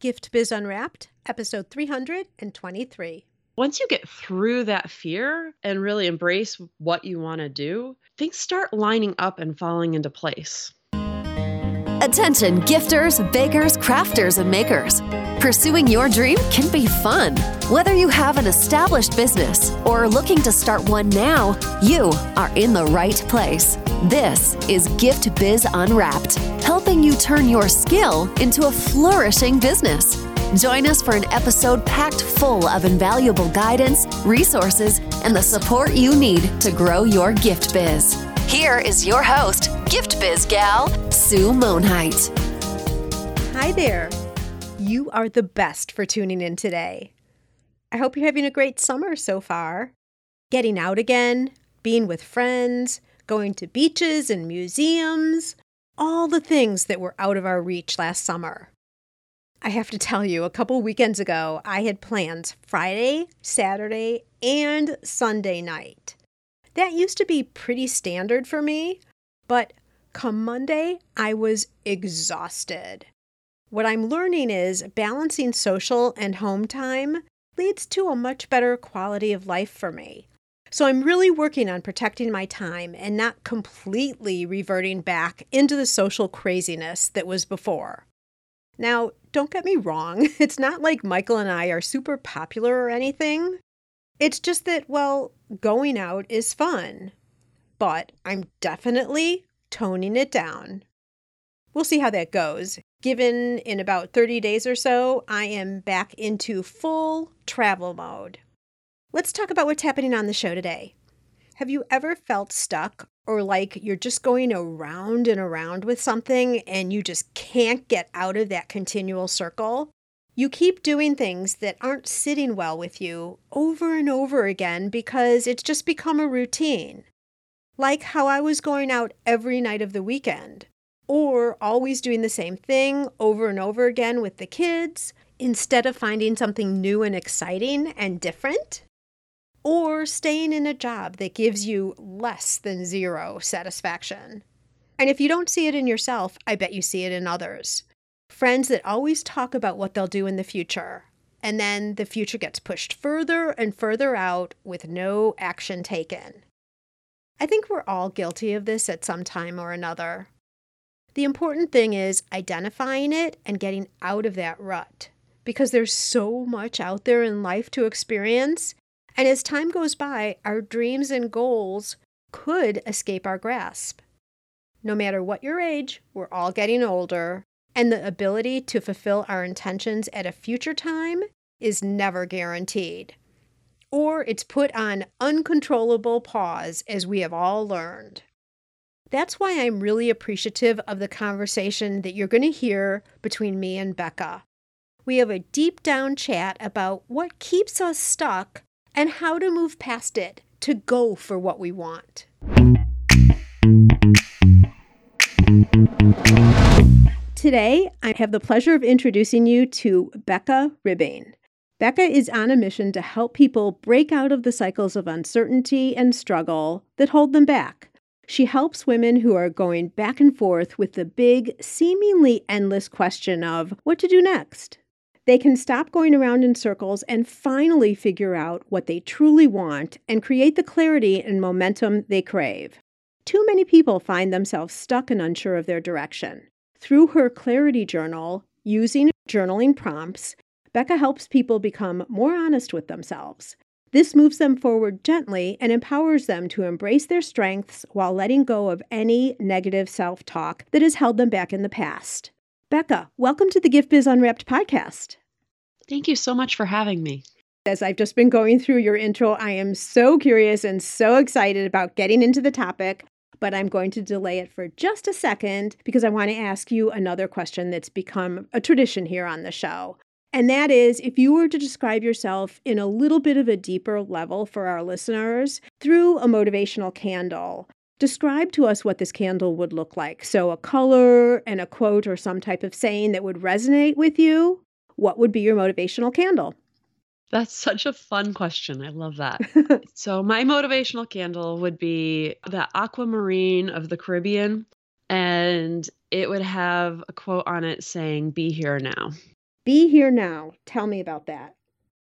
Gift Biz Unwrapped, episode 323. Once you get through that fear and really embrace what you want to do, things start lining up and falling into place. Attention, gifters, bakers, crafters, and makers. Pursuing your dream can be fun. Whether you have an established business or are looking to start one now, you are in the right place. This is Gift Biz Unwrapped, helping you turn your skill into a flourishing business. Join us for an episode packed full of invaluable guidance, resources, and the support you need to grow your gift biz. Here is your host, Gift Biz gal, Sue Monheit. Hi there. You are the best for tuning in today. I hope you're having a great summer so far. Getting out again, being with friends, going to beaches and museums, all the things that were out of our reach last summer. I have to tell you, a couple weekends ago, I had plans Friday, Saturday, and Sunday night. That used to be pretty standard for me, but come Monday, I was exhausted. What I'm learning is balancing social and home time leads to a much better quality of life for me. So I'm really working on protecting my time and not completely reverting back into the social craziness that was before. Now, don't get me wrong, it's not like Michael and I are super popular or anything. It's just that, well, going out is fun, but I'm definitely toning it down. We'll see how that goes. Given in about 30 days or so, I am back into full travel mode. Let's talk about what's happening on the show today. Have you ever felt stuck or like you're just going around and around with something and you just can't get out of that continual circle? You keep doing things that aren't sitting well with you over and over again because it's just become a routine. Like how I was going out every night of the weekend, or always doing the same thing over and over again with the kids instead of finding something new and exciting and different, or staying in a job that gives you less than zero satisfaction. And if you don't see it in yourself, I bet you see it in others friends that always talk about what they'll do in the future. And then the future gets pushed further and further out with no action taken. I think we're all guilty of this at some time or another. The important thing is identifying it and getting out of that rut because there's so much out there in life to experience. And as time goes by, our dreams and goals could escape our grasp. No matter what your age, we're all getting older, and the ability to fulfill our intentions at a future time is never guaranteed. Or it's put on uncontrollable pause, as we have all learned. That's why I'm really appreciative of the conversation that you're going to hear between me and Becca. We have a deep down chat about what keeps us stuck and how to move past it to go for what we want. Today, I have the pleasure of introducing you to Becca Ribbing. Becca is on a mission to help people break out of the cycles of uncertainty and struggle that hold them back. She helps women who are going back and forth with the big, seemingly endless question of what to do next. They can stop going around in circles and finally figure out what they truly want and create the clarity and momentum they crave. Too many people find themselves stuck and unsure of their direction. Through her Clarity Journal, using journaling prompts, Becca helps people become more honest with themselves. This moves them forward gently and empowers them to embrace their strengths while letting go of any negative self talk that has held them back in the past. Becca, welcome to the Gift Biz Unwrapped podcast. Thank you so much for having me. As I've just been going through your intro, I am so curious and so excited about getting into the topic but I'm going to delay it for just a second because I want to ask you another question that's become a tradition here on the show. And that is if you were to describe yourself in a little bit of a deeper level for our listeners through a motivational candle, describe to us what this candle would look like. So, a color and a quote or some type of saying that would resonate with you. What would be your motivational candle? That's such a fun question. I love that. so, my motivational candle would be the aquamarine of the Caribbean, and it would have a quote on it saying, Be here now. Be here now. Tell me about that.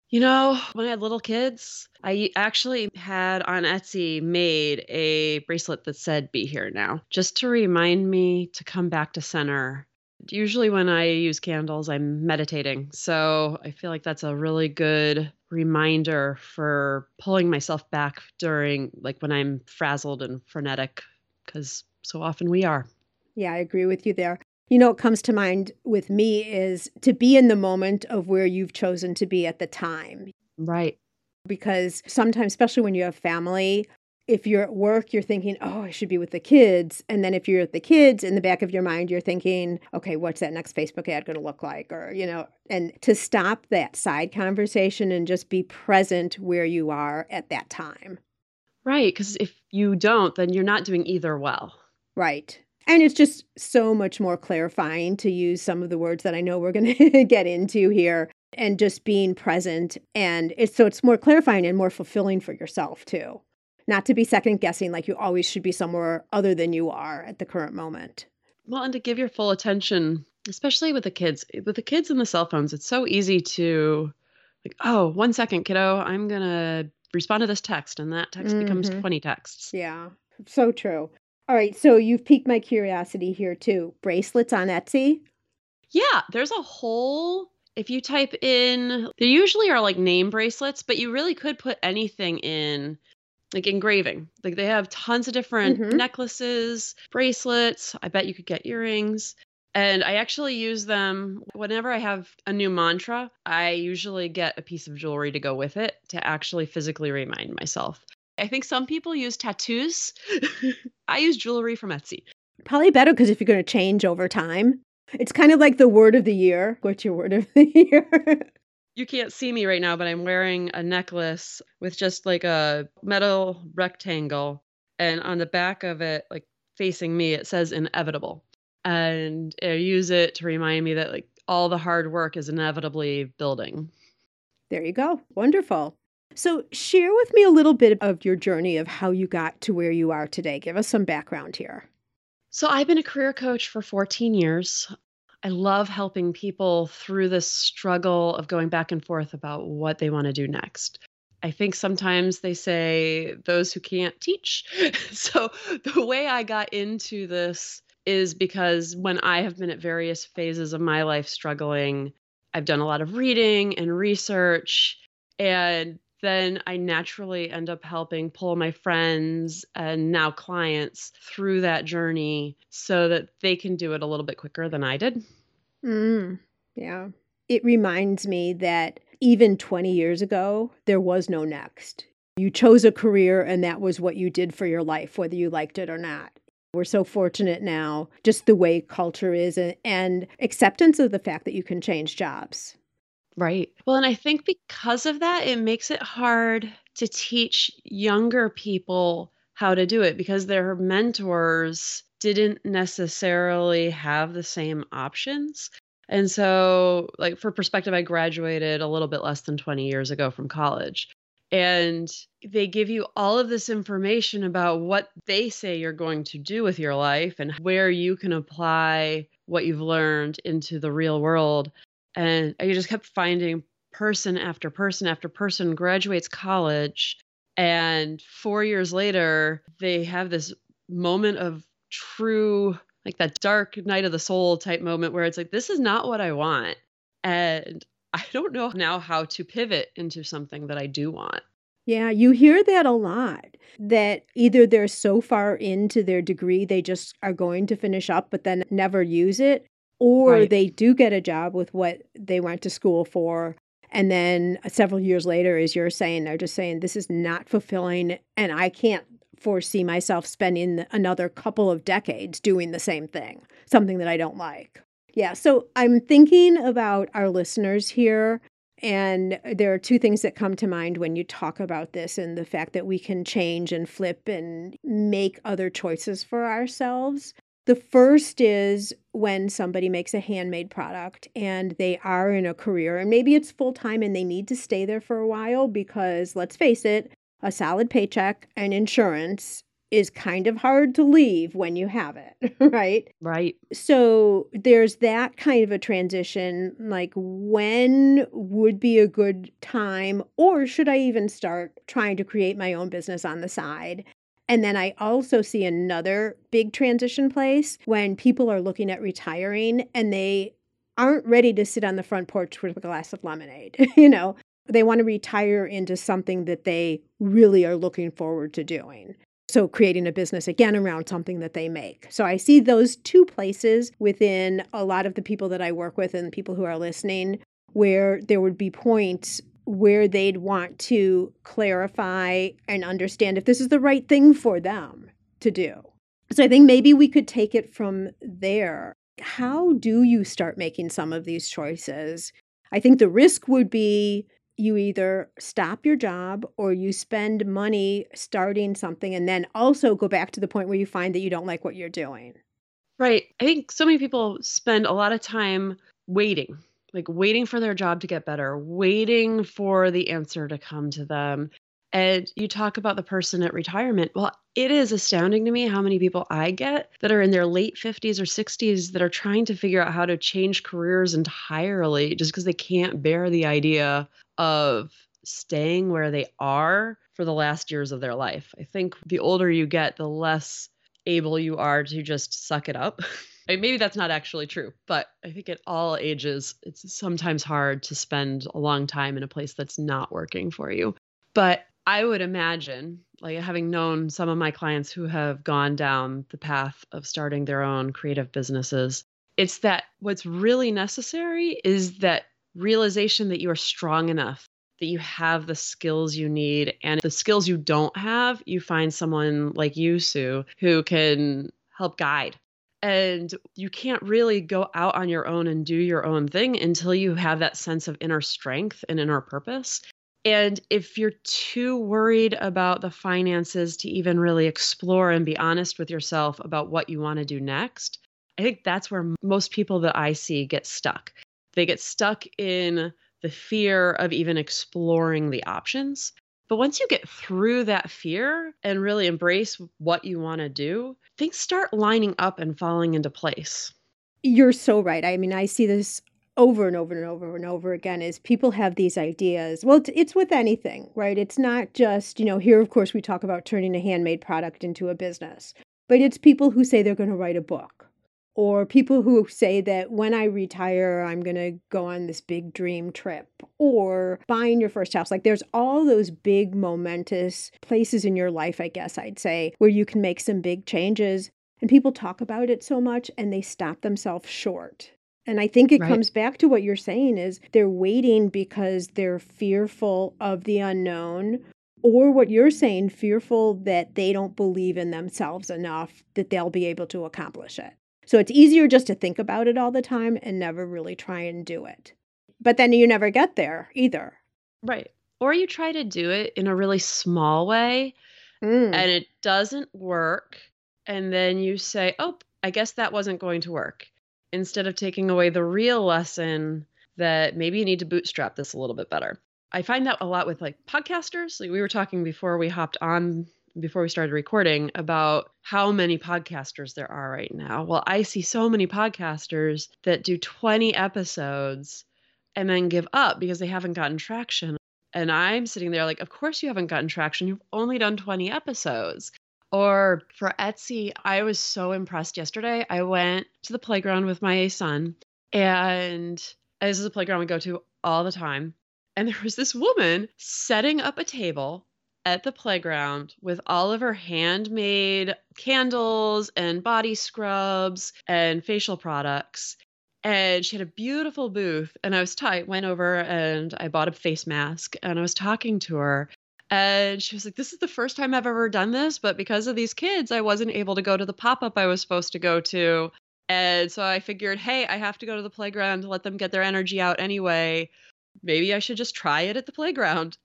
You know, when I had little kids, I actually had on Etsy made a bracelet that said be here now, just to remind me to come back to center. Usually, when I use candles, I'm meditating. So I feel like that's a really good reminder for pulling myself back during, like, when I'm frazzled and frenetic, because so often we are. Yeah, I agree with you there. You know, what comes to mind with me is to be in the moment of where you've chosen to be at the time. Right. Because sometimes, especially when you have family, if you're at work, you're thinking, oh, I should be with the kids. And then if you're at the kids, in the back of your mind, you're thinking, okay, what's that next Facebook ad going to look like? Or, you know, and to stop that side conversation and just be present where you are at that time. Right. Because if you don't, then you're not doing either well. Right. And it's just so much more clarifying to use some of the words that I know we're going to get into here and just being present. And it's so it's more clarifying and more fulfilling for yourself too. Not to be second guessing like you always should be somewhere other than you are at the current moment. Well, and to give your full attention, especially with the kids, with the kids and the cell phones, it's so easy to like, oh, one second, kiddo, I'm going to respond to this text. And that text mm-hmm. becomes 20 texts. Yeah, so true. All right, so you've piqued my curiosity here too. Bracelets on Etsy? Yeah, there's a whole if you type in they usually are like name bracelets, but you really could put anything in like engraving. Like they have tons of different mm-hmm. necklaces, bracelets. I bet you could get earrings. And I actually use them whenever I have a new mantra. I usually get a piece of jewelry to go with it to actually physically remind myself. I think some people use tattoos. I use jewelry from Etsy. Probably better because if you're going to change over time, it's kind of like the word of the year. What's your word of the year? you can't see me right now, but I'm wearing a necklace with just like a metal rectangle. And on the back of it, like facing me, it says inevitable. And I use it to remind me that like all the hard work is inevitably building. There you go. Wonderful. So, share with me a little bit of your journey of how you got to where you are today. Give us some background here. So, I've been a career coach for 14 years. I love helping people through this struggle of going back and forth about what they want to do next. I think sometimes they say those who can't teach. so, the way I got into this is because when I have been at various phases of my life struggling, I've done a lot of reading and research and then I naturally end up helping pull my friends and now clients through that journey so that they can do it a little bit quicker than I did. Mm, yeah. It reminds me that even 20 years ago, there was no next. You chose a career and that was what you did for your life, whether you liked it or not. We're so fortunate now, just the way culture is and, and acceptance of the fact that you can change jobs. Right. Well, and I think because of that, it makes it hard to teach younger people how to do it because their mentors didn't necessarily have the same options. And so, like, for perspective, I graduated a little bit less than 20 years ago from college. And they give you all of this information about what they say you're going to do with your life and where you can apply what you've learned into the real world. And I just kept finding person after person after person graduates college. And four years later, they have this moment of true, like that dark night of the soul type moment where it's like, this is not what I want. And I don't know now how to pivot into something that I do want. Yeah, you hear that a lot that either they're so far into their degree they just are going to finish up but then never use it, or right. they do get a job with what they went to school for and then uh, several years later as you're saying they're just saying this is not fulfilling and i can't foresee myself spending another couple of decades doing the same thing something that i don't like yeah so i'm thinking about our listeners here and there are two things that come to mind when you talk about this and the fact that we can change and flip and make other choices for ourselves the first is when somebody makes a handmade product and they are in a career, and maybe it's full time and they need to stay there for a while because let's face it, a solid paycheck and insurance is kind of hard to leave when you have it, right? Right. So there's that kind of a transition. Like, when would be a good time, or should I even start trying to create my own business on the side? And then I also see another big transition place when people are looking at retiring and they aren't ready to sit on the front porch with a glass of lemonade. you know, they want to retire into something that they really are looking forward to doing. So, creating a business again around something that they make. So, I see those two places within a lot of the people that I work with and people who are listening where there would be points where they'd want to clarify and understand if this is the right thing for them to do. So, I think maybe we could take it from there. How do you start making some of these choices? I think the risk would be you either stop your job or you spend money starting something and then also go back to the point where you find that you don't like what you're doing. Right. I think so many people spend a lot of time waiting, like waiting for their job to get better, waiting for the answer to come to them. And you talk about the person at retirement. Well, it is astounding to me how many people I get that are in their late 50s or 60s that are trying to figure out how to change careers entirely just because they can't bear the idea of staying where they are for the last years of their life. I think the older you get, the less able you are to just suck it up. Maybe that's not actually true, but I think at all ages, it's sometimes hard to spend a long time in a place that's not working for you. But I would imagine, like having known some of my clients who have gone down the path of starting their own creative businesses, it's that what's really necessary is that realization that you are strong enough that you have the skills you need and the skills you don't have you find someone like you sue who can help guide and you can't really go out on your own and do your own thing until you have that sense of inner strength and inner purpose and if you're too worried about the finances to even really explore and be honest with yourself about what you want to do next i think that's where most people that i see get stuck they get stuck in the fear of even exploring the options. But once you get through that fear and really embrace what you want to do, things start lining up and falling into place. You're so right. I mean, I see this over and over and over and over again is people have these ideas. Well, it's with anything, right? It's not just, you know, here, of course, we talk about turning a handmade product into a business, but it's people who say they're going to write a book or people who say that when I retire, I'm going to go on this big dream trip, or buying your first house. Like there's all those big, momentous places in your life, I guess I'd say, where you can make some big changes. And people talk about it so much and they stop themselves short. And I think it right. comes back to what you're saying is they're waiting because they're fearful of the unknown or what you're saying fearful that they don't believe in themselves enough that they'll be able to accomplish it. So it's easier just to think about it all the time and never really try and do it. But then you never get there either. Right. Or you try to do it in a really small way mm. and it doesn't work. And then you say, oh, I guess that wasn't going to work. Instead of taking away the real lesson that maybe you need to bootstrap this a little bit better. I find that a lot with like podcasters. Like we were talking before we hopped on before we started recording about how many podcasters there are right now. Well, I see so many podcasters that do 20 episodes and then give up because they haven't gotten traction. And I'm sitting there like, of course you haven't gotten traction. You've only done 20 episodes. Or for Etsy, I was so impressed yesterday. I went to the playground with my son, and this is a playground we go to all the time. And there was this woman setting up a table at the playground with all of her handmade candles and body scrubs and facial products. And she had a beautiful booth. And I was tight, went over and I bought a face mask and I was talking to her. And she was like, This is the first time I've ever done this, but because of these kids, I wasn't able to go to the pop up I was supposed to go to. And so I figured, hey, I have to go to the playground to let them get their energy out anyway. Maybe I should just try it at the playground.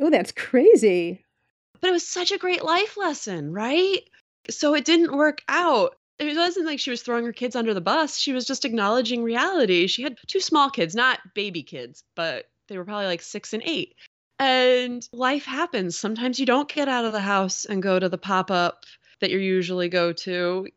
Oh, that's crazy. But it was such a great life lesson, right? So it didn't work out. It wasn't like she was throwing her kids under the bus. She was just acknowledging reality. She had two small kids, not baby kids, but they were probably like six and eight. And life happens. Sometimes you don't get out of the house and go to the pop up that you usually go to.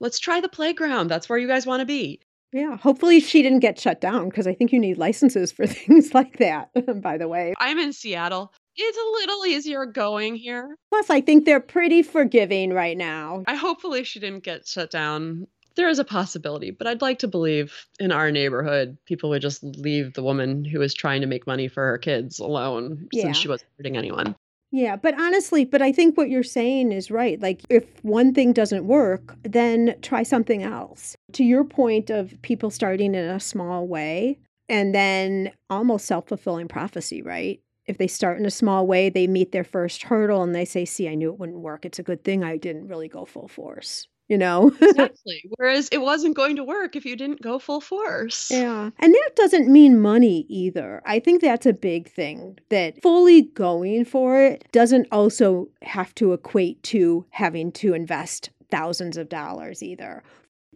Let's try the playground. That's where you guys want to be. Yeah, hopefully she didn't get shut down because I think you need licenses for things like that, by the way. I'm in Seattle. It's a little easier going here. Plus, I think they're pretty forgiving right now. I hopefully she didn't get shut down. There is a possibility, but I'd like to believe in our neighborhood, people would just leave the woman who was trying to make money for her kids alone Yeah. since she wasn't hurting anyone. Yeah, but honestly, but I think what you're saying is right. Like, if one thing doesn't work, then try something else. To your point of people starting in a small way and then almost self fulfilling prophecy, right? If they start in a small way, they meet their first hurdle and they say, See, I knew it wouldn't work. It's a good thing I didn't really go full force, you know? Exactly. Whereas it wasn't going to work if you didn't go full force. Yeah. And that doesn't mean money either. I think that's a big thing that fully going for it doesn't also have to equate to having to invest thousands of dollars either.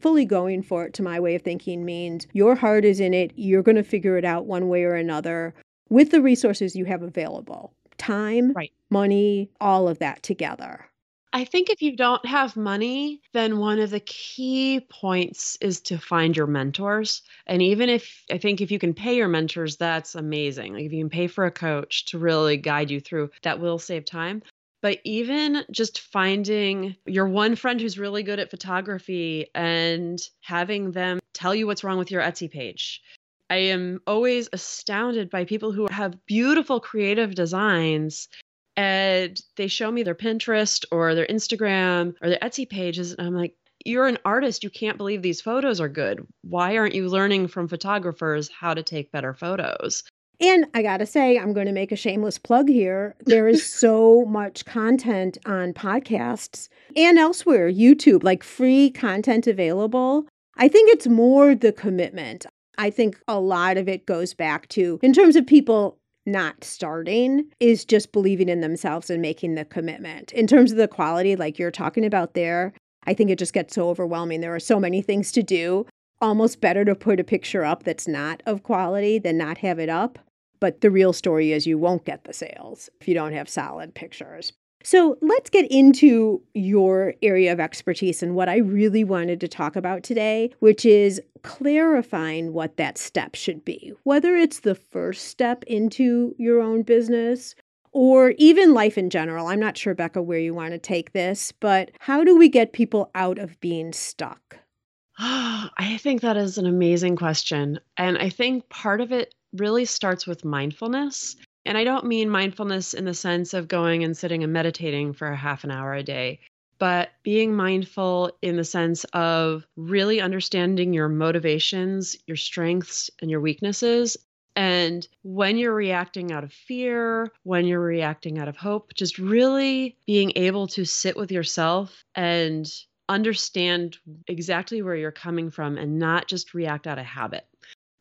Fully going for it, to my way of thinking, means your heart is in it. You're going to figure it out one way or another with the resources you have available time, Right. money, all of that together. I think if you don't have money, then one of the key points is to find your mentors. And even if I think if you can pay your mentors, that's amazing. Like if you can pay for a coach to really guide you through, that will save time. But even just finding your one friend who's really good at photography and having them tell you what's wrong with your Etsy page. I am always astounded by people who have beautiful creative designs and they show me their Pinterest or their Instagram or their Etsy pages. And I'm like, you're an artist. You can't believe these photos are good. Why aren't you learning from photographers how to take better photos? And I got to say, I'm going to make a shameless plug here. There is so much content on podcasts and elsewhere, YouTube, like free content available. I think it's more the commitment. I think a lot of it goes back to, in terms of people not starting, is just believing in themselves and making the commitment. In terms of the quality, like you're talking about there, I think it just gets so overwhelming. There are so many things to do. Almost better to put a picture up that's not of quality than not have it up. But the real story is you won't get the sales if you don't have solid pictures. So let's get into your area of expertise and what I really wanted to talk about today, which is clarifying what that step should be. Whether it's the first step into your own business or even life in general. I'm not sure, Becca, where you want to take this, but how do we get people out of being stuck? I think that is an amazing question. And I think part of it really starts with mindfulness. And I don't mean mindfulness in the sense of going and sitting and meditating for a half an hour a day, but being mindful in the sense of really understanding your motivations, your strengths, and your weaknesses. And when you're reacting out of fear, when you're reacting out of hope, just really being able to sit with yourself and understand exactly where you're coming from and not just react out of habit.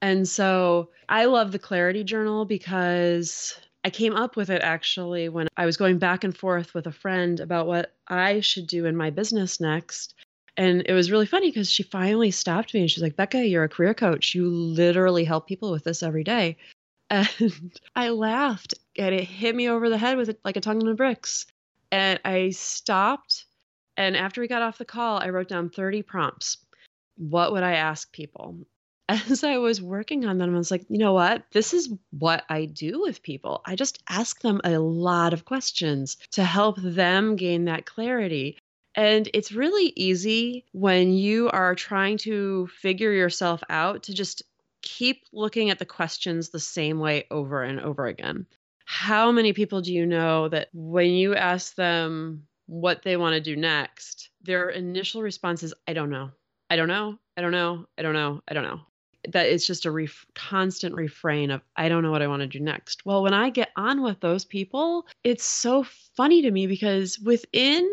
And so I love the Clarity Journal because I came up with it actually when I was going back and forth with a friend about what I should do in my business next. And it was really funny because she finally stopped me and she's like, Becca, you're a career coach. You literally help people with this every day. And I laughed and it hit me over the head with it like a in the bricks. And I stopped. And after we got off the call, I wrote down 30 prompts. What would I ask people? As I was working on them, I was like, you know what? This is what I do with people. I just ask them a lot of questions to help them gain that clarity. And it's really easy when you are trying to figure yourself out to just keep looking at the questions the same way over and over again. How many people do you know that when you ask them what they want to do next, their initial response is, I don't know. I don't know. I don't know. I don't know. I don't know. That it's just a ref- constant refrain of, I don't know what I want to do next. Well, when I get on with those people, it's so funny to me because within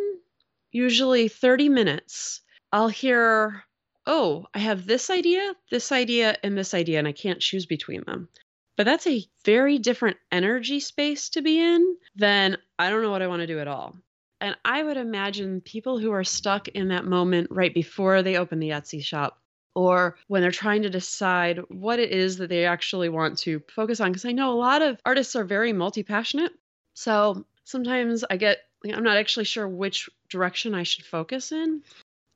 usually 30 minutes, I'll hear, oh, I have this idea, this idea, and this idea, and I can't choose between them. But that's a very different energy space to be in than I don't know what I want to do at all. And I would imagine people who are stuck in that moment right before they open the Etsy shop or when they're trying to decide what it is that they actually want to focus on. Because I know a lot of artists are very multi passionate. So sometimes I get, I'm not actually sure which direction I should focus in.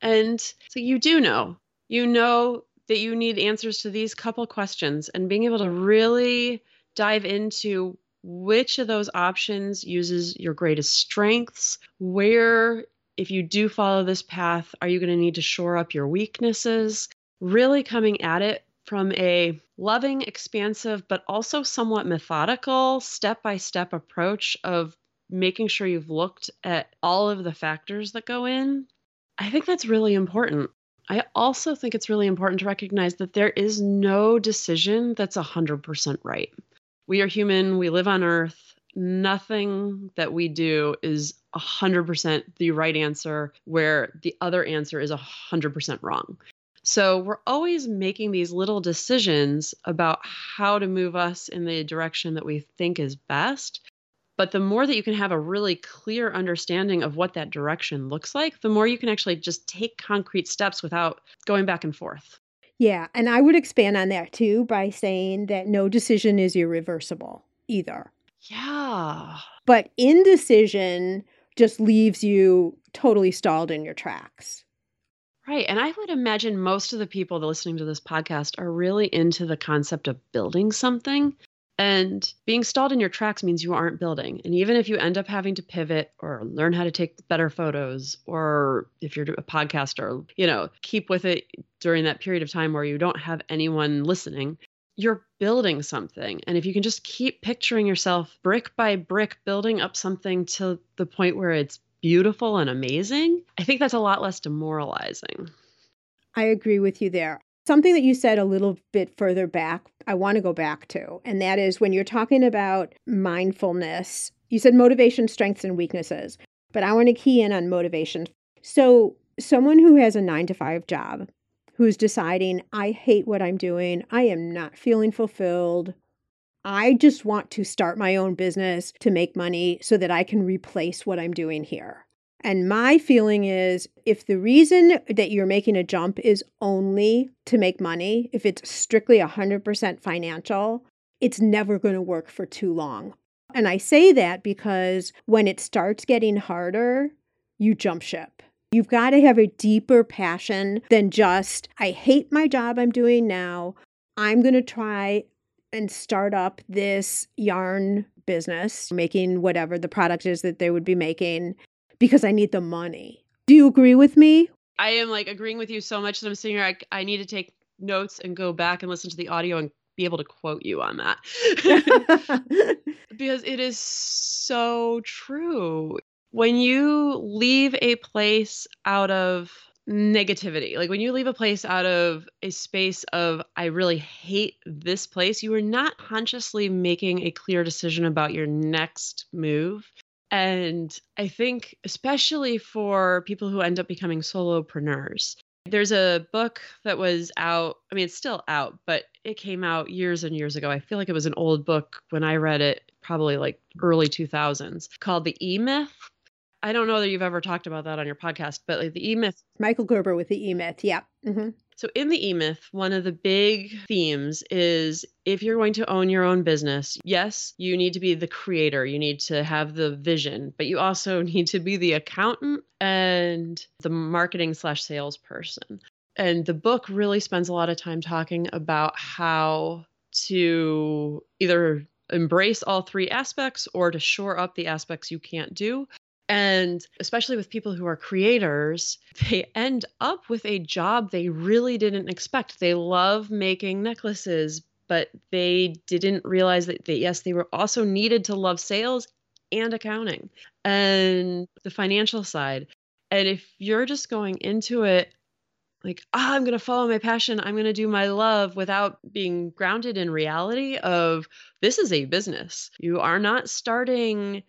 And so you do know, you know that you need answers to these couple questions and being able to really dive into which of those options uses your greatest strengths, where if you do follow this path, are you going to need to shore up your weaknesses? Really coming at it from a loving, expansive, but also somewhat methodical, step by step approach of making sure you've looked at all of the factors that go in. I think that's really important. I also think it's really important to recognize that there is no decision that's 100% right. We are human, we live on earth. Nothing that we do is 100% the right answer, where the other answer is 100% wrong. So we're always making these little decisions about how to move us in the direction that we think is best. But the more that you can have a really clear understanding of what that direction looks like, the more you can actually just take concrete steps without going back and forth. Yeah. And I would expand on that too by saying that no decision is irreversible either. Yeah. But indecision just leaves you totally stalled in your tracks. Right. And I would imagine most of the people listening to this podcast are really into the concept of building something. And being stalled in your tracks means you aren't building. And even if you end up having to pivot or learn how to take better photos, or if you're a podcaster, you know, keep with it during that period of time where you don't have anyone listening, you're building something. And if you can just keep picturing yourself brick by brick building up something to the point where it's beautiful and amazing, I think that's a lot less demoralizing. I agree with you there. Something that you said a little bit further back, I want to go back to, and that is when you're talking about mindfulness, you said motivation, strengths, and weaknesses, but I want to key in on motivation. So, someone who has a nine to five job, who's deciding, I hate what I'm doing, I am not feeling fulfilled, I just want to start my own business to make money so that I can replace what I'm doing here. And my feeling is if the reason that you're making a jump is only to make money, if it's strictly 100% financial, it's never going to work for too long. And I say that because when it starts getting harder, you jump ship. You've got to have a deeper passion than just, I hate my job I'm doing now. I'm going to try and start up this yarn business, making whatever the product is that they would be making because I need the money. Do you agree with me? I am like agreeing with you so much that I'm sitting here. I, I need to take notes and go back and listen to the audio and be able to quote you on that because it is so true. When you leave a place out of negativity. Like when you leave a place out of a space of, I really hate this place, you are not consciously making a clear decision about your next move. And I think, especially for people who end up becoming solopreneurs, there's a book that was out. I mean, it's still out, but it came out years and years ago. I feel like it was an old book when I read it, probably like early 2000s, called The E Myth I don't know that you've ever talked about that on your podcast, but like the E Myth. Michael Gerber with the E Myth. Yeah. Mm-hmm. So, in the E Myth, one of the big themes is if you're going to own your own business, yes, you need to be the creator, you need to have the vision, but you also need to be the accountant and the marketing slash salesperson. And the book really spends a lot of time talking about how to either embrace all three aspects or to shore up the aspects you can't do and especially with people who are creators, they end up with a job they really didn't expect. They love making necklaces, but they didn't realize that, that yes, they were also needed to love sales and accounting and the financial side. And if you're just going into it like, ah, I'm going to follow my passion, I'm going to do my love without being grounded in reality of this is a business. You are not starting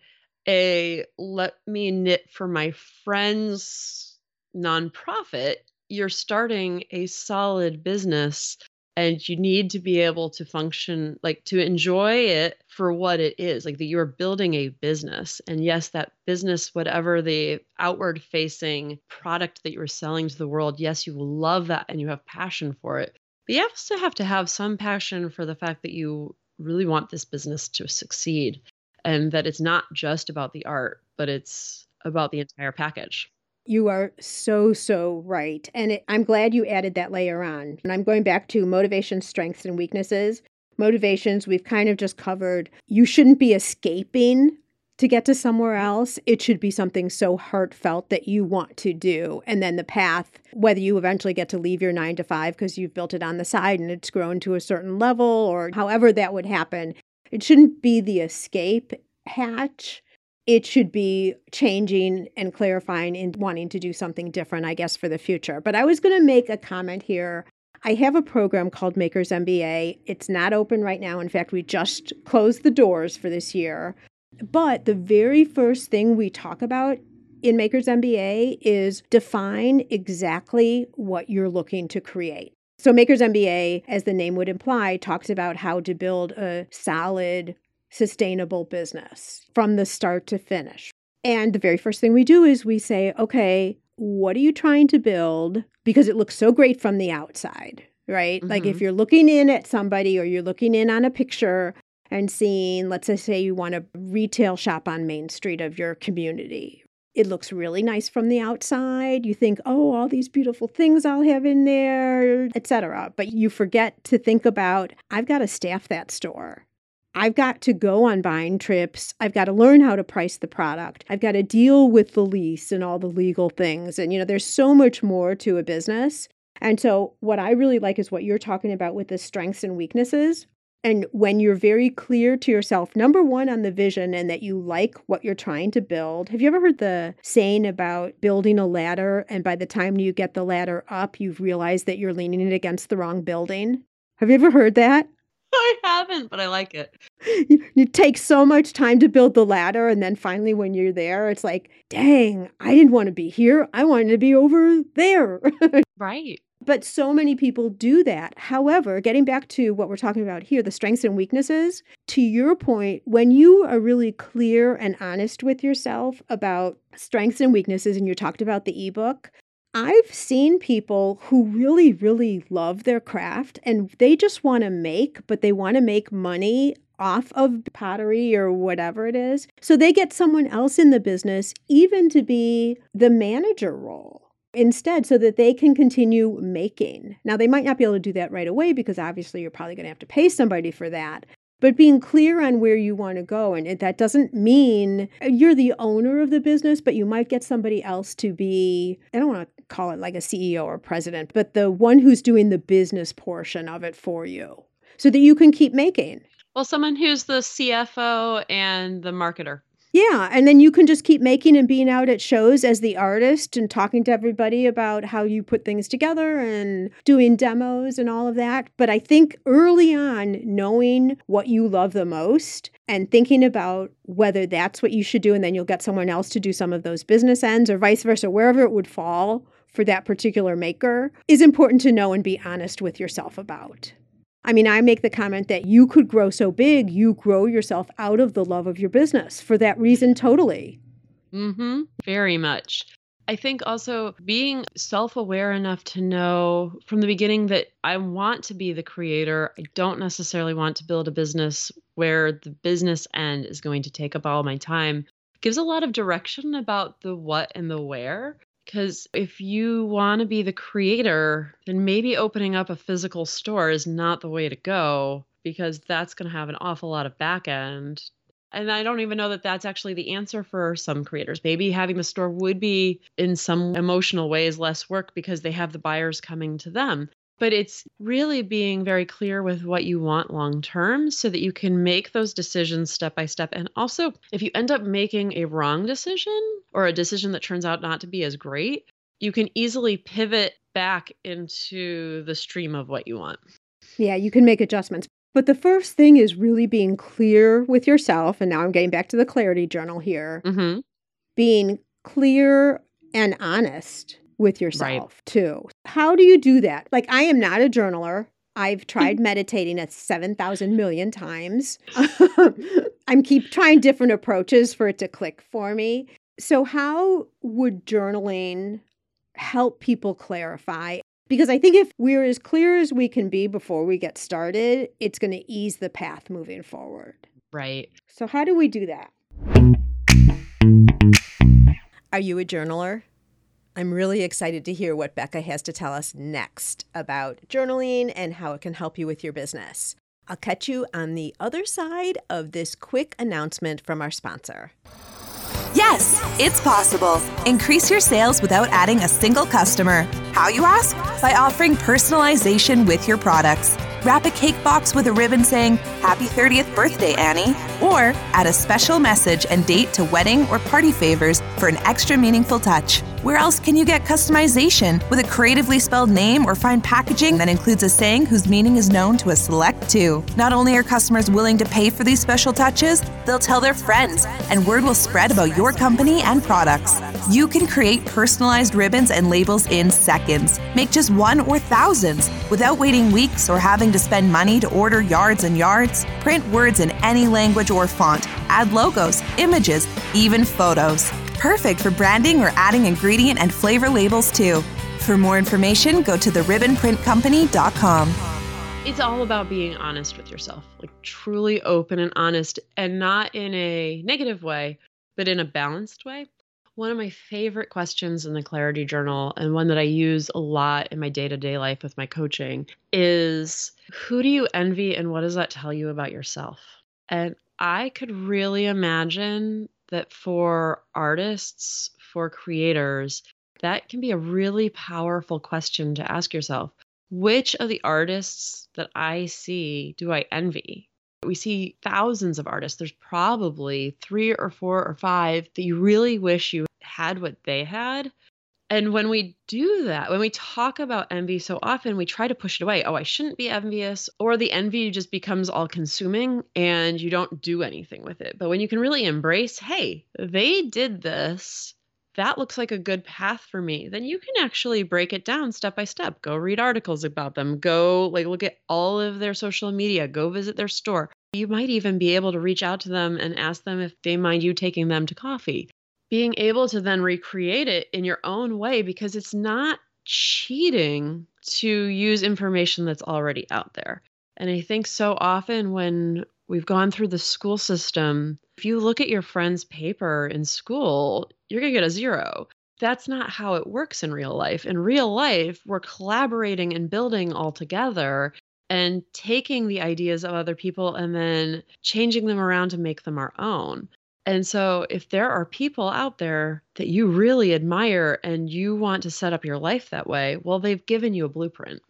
a let me knit for my friends nonprofit, you're starting a solid business and you need to be able to function like to enjoy it for what it is like that you're building a business. And yes that business whatever the outward facing product that you're selling to the world yes you will love that and you have passion for it. But you also have to have some passion for the fact that you really want this business to succeed and that it's not just about the art, but it's about the entire package. You are so, so right. And it, I'm glad you added that layer on. And I'm going back to motivation, strengths, and weaknesses. Motivations, we've kind of just covered. You shouldn't be escaping to get to somewhere else. It should be something so heartfelt that you want to do. And then the path, whether you eventually get to leave your nine to five because you've built it on the side and it's grown to a certain level or however that would happen, it shouldn't be the escape hatch. It should be changing and clarifying and wanting to do something different, I guess, for the future. But I was going to make a comment here I have a program called Makers MBA. It's not open right now. In fact, we just closed the doors for this year. But the very first thing we talk about in Makers MBA is define exactly what you're looking to create. So, Makers MBA, as the name would imply, talks about how to build a solid, sustainable business from the start to finish. And the very first thing we do is we say, okay, what are you trying to build? Because it looks so great from the outside, right? Mm-hmm. Like if mm-hmm. you're looking in at somebody or you're looking in on a picture, and seeing, let's just say you want a retail shop on Main Street of your community. It looks really nice from the outside. You think, oh, all these beautiful things I'll have in there, etc. But you forget to think about, I've got to staff that store. I've got to go on buying trips. I've got to learn how to price the product. I've got to deal with the lease and all the legal things. And, you know, there's so much more to a business. And so, what I really like is what you're talking about with the strengths and weaknesses. And when you're very clear to yourself, number one, on the vision and that you like what you're trying to build. Have you ever heard the saying about building a ladder? And by the time you get the ladder up, you've realized that you're leaning it against the wrong building? Have you ever heard that? I haven't, but I like it. You, you take so much time to build the ladder, and then finally, when you're there, it's like, dang, I didn't want to be here. I wanted to be over there. right. But so many people do that. However, getting back to what we're talking about here, the strengths and weaknesses, to your point, when you are really clear and honest with yourself about strengths and weaknesses, and you talked about the ebook, I've seen people who really, really love their craft and they just want to make, but they want to make money off of pottery or whatever it is. So they get someone else in the business, even to be the manager role instead so that they can continue making. Now, they might not be able to do that right away because obviously you're probably going to have to pay somebody for that. But being clear on where you want to go, and that doesn't mean uh, you're the owner of the business, but you might get somebody else to be, I don't want to call it like a CEO or president, but the one who's doing the business portion of it for you so that you can keep making. Well, someone who's the CFO and the marketer. Yeah, and then you can just keep making and being out at shows as the artist and talking to everybody about how you put things together and doing demos and all of that. But I think early on, knowing what you love the most and thinking about whether that's what you should do, and then you'll get someone else to do some of those business ends or vice versa, wherever it would fall for that particular maker, is important to know and be honest with yourself about. I mean, I make the comment that you could grow so big, you grow yourself out of the love of your business for that reason, totally. Mm-hmm. Very much. I think also being self aware enough to know from the beginning that I want to be the creator. I don't necessarily want to build a business where the business end is going to take up all my time gives a lot of direction about the what and the where. Because if you want to be the creator, then maybe opening up a physical store is not the way to go because that's going to have an awful lot of back end. And I don't even know that that's actually the answer for some creators. Maybe having the store would be, in some emotional ways, less work because they have the buyers coming to them but it's really being very clear with what you want long term so that you can make those decisions step by step. And also, if you end up making a wrong decision or a decision that turns out not to be as great, you can easily pivot back into the stream of what you want. Yeah, you can make adjustments. But the first thing is really being clear with yourself. And now I'm getting back to the clarity journal here. Mm-hmm. Being clear and honest with yourself right. too. How do you do that? Like, I am not a journaler. I've tried meditating a 7,000 million times. I'm keep trying different approaches for it to click for me. So, how would journaling help people clarify? Because I think if we're as clear as we can be before we get started, it's going to ease the path moving forward. Right. So, how do we do that? Are you a journaler? I'm really excited to hear what Becca has to tell us next about journaling and how it can help you with your business. I'll catch you on the other side of this quick announcement from our sponsor. Yes, it's possible. Increase your sales without adding a single customer. How, you ask? By offering personalization with your products. Wrap a cake box with a ribbon saying, Happy 30th birthday, Annie. Or add a special message and date to wedding or party favors for an extra meaningful touch. Where else can you get customization with a creatively spelled name or find packaging that includes a saying whose meaning is known to a select two? Not only are customers willing to pay for these special touches, they'll tell their friends, and word will spread about your company and products. You can create personalized ribbons and labels in seconds. Make just one or thousands without waiting weeks or having to spend money to order yards and yards. Print words in any language or font. Add logos, images, even photos. Perfect for branding or adding ingredient and flavor labels too. For more information, go to theribbonprintcompany.com. It's all about being honest with yourself, like truly open and honest, and not in a negative way, but in a balanced way. One of my favorite questions in the Clarity Journal, and one that I use a lot in my day to day life with my coaching, is who do you envy and what does that tell you about yourself? And I could really imagine that for artists, for creators, that can be a really powerful question to ask yourself. Which of the artists that I see do I envy? We see thousands of artists. There's probably three or four or five that you really wish you had what they had. And when we do that, when we talk about envy so often, we try to push it away. Oh, I shouldn't be envious. Or the envy just becomes all consuming and you don't do anything with it. But when you can really embrace, hey, they did this, that looks like a good path for me, then you can actually break it down step by step. Go read articles about them, go like look at all of their social media, go visit their store. You might even be able to reach out to them and ask them if they mind you taking them to coffee being able to then recreate it in your own way because it's not cheating to use information that's already out there. And I think so often when we've gone through the school system, if you look at your friend's paper in school, you're going to get a zero. That's not how it works in real life. In real life, we're collaborating and building all together and taking the ideas of other people and then changing them around to make them our own. And so, if there are people out there that you really admire and you want to set up your life that way, well, they've given you a blueprint.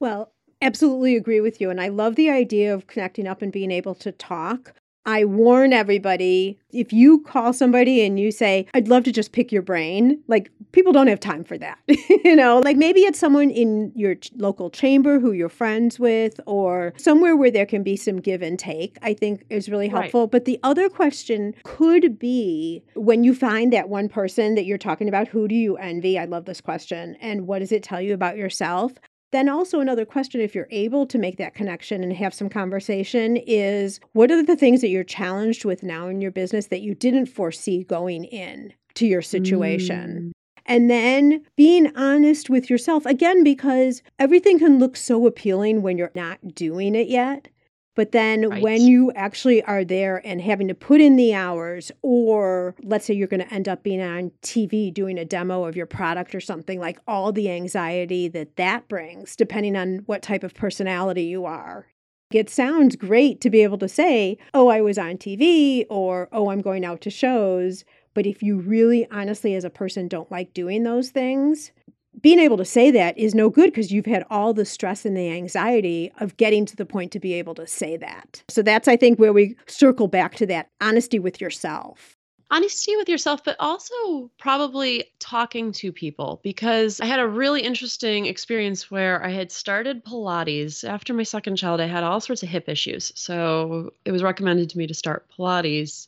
Well, absolutely agree with you. And I love the idea of connecting up and being able to talk I warn everybody if you call somebody and you say, I'd love to just pick your brain, like people don't have time for that. you know, like maybe it's someone in your ch- local chamber who you're friends with or somewhere where there can be some give and take, I think is really helpful. Right. But the other question could be when you find that one person that you're talking about, who do you envy? I love this question. And what does it tell you about yourself? Then, also, another question if you're able to make that connection and have some conversation is what are the things that you're challenged with now in your business that you didn't foresee going in to your situation? Mm. And then being honest with yourself again, because everything can look so appealing when you're not doing it yet. But then right. when you actually are there and having to put in the hours, or let's say you're going to end up being on TV doing a demo of your product or something, like all the anxiety that that brings, depending on what type of personality you are. It sounds great to be able to say, oh, I was on TV, or oh, I'm going out to shows. But if you really honestly, as a person, don't like doing those things, being able to say that is no good because you've had all the stress and the anxiety of getting to the point to be able to say that. So that's, I think, where we circle back to that honesty with yourself. Honesty with yourself, but also probably talking to people because I had a really interesting experience where I had started Pilates. After my second child, I had all sorts of hip issues. So it was recommended to me to start Pilates.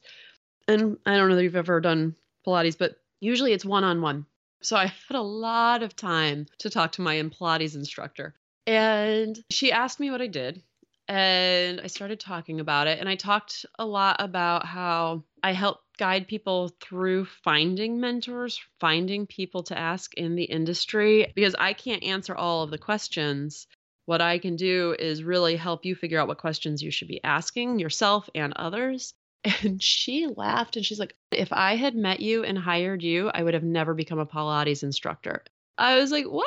And I don't know that you've ever done Pilates, but usually it's one on one. So I had a lot of time to talk to my Pilates instructor. And she asked me what I did. And I started talking about it. And I talked a lot about how I help guide people through finding mentors, finding people to ask in the industry, because I can't answer all of the questions. What I can do is really help you figure out what questions you should be asking yourself and others And she laughed and she's like, If I had met you and hired you, I would have never become a Pilates instructor. I was like, What?